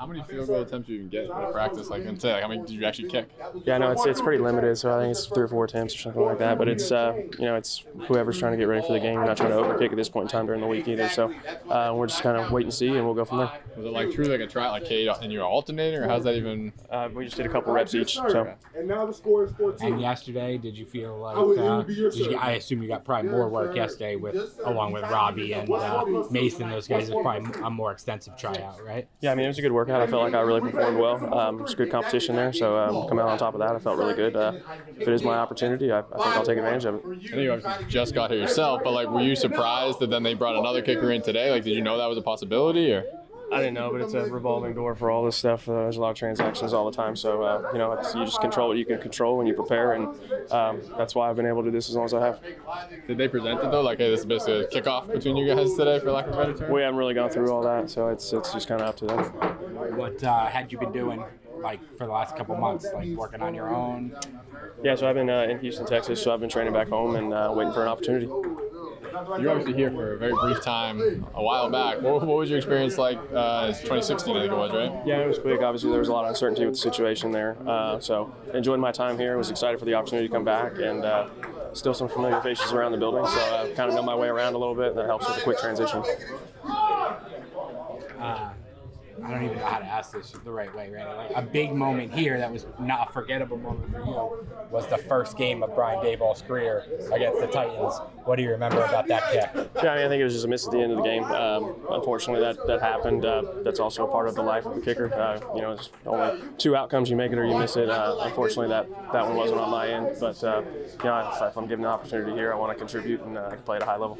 How many field goal attempts do you even get in practice? Like, in say, like, how many did you actually kick? Yeah, no, it's it's pretty limited. So I think it's three or four attempts or something like that. But it's uh, you know it's whoever's trying to get ready for the game. We're not trying to overkick at this point in time during the week either. So uh, we're just kind of wait and see, and we'll go from there. Was it like truly like a try, like Cade, and you're alternating, or how's that even? Uh, we just did a couple reps each. So And now the score is 14. And yesterday, did you feel like? Uh, would be your did you. I assume you got probably more work yesterday with, along with Robbie and uh, Mason. Those guys it was probably a more extensive tryout, right? yeah, I mean it was a good workout. I felt like I really performed well. Um, it's good competition there. So um, coming out on top of that, I felt really good. Uh, if it is my opportunity, I, I think I'll take advantage of it. I you just got here yourself, but like, were you surprised that then they brought another kicker in today? Like, did you know that was a possibility, or? I didn't know, but it's a revolving door for all this stuff. Uh, there's a lot of transactions all the time, so uh, you know it's, you just control what you can control when you prepare, and um, that's why I've been able to do this as long as I have. Did they present it though? Like, hey, this is basically a kickoff between you guys today, for lack of a better term. We haven't really gone through all that, so it's it's just kind of up to them. What uh, had you been doing like for the last couple months? Like working on your own? Yeah, so I've been uh, in Houston, Texas, so I've been training back home and uh, waiting for an opportunity. You're obviously here for a very brief time a while back. What, what was your experience like? Uh, 2016, I think it was, right? Yeah, it was quick. Obviously, there was a lot of uncertainty with the situation there, uh, so enjoyed my time here. Was excited for the opportunity to come back, and uh, still some familiar faces around the building, so I kind of know my way around a little bit, and that helps with the quick transition. I don't even know how to ask this the right way, Randy. Like a big moment here that was not a forgettable moment for you was the first game of Brian Daboll's career against the Titans. What do you remember about that kick? Yeah, I mean, I think it was just a miss at the end of the game. Um, unfortunately, that that happened. Uh, that's also part of the life of the kicker. Uh, you know, it's only two outcomes: you make it or you miss it. Uh, unfortunately, that that one wasn't on my end. But uh, you know, if, if I'm given the opportunity here, I want to contribute and uh, play at a high level.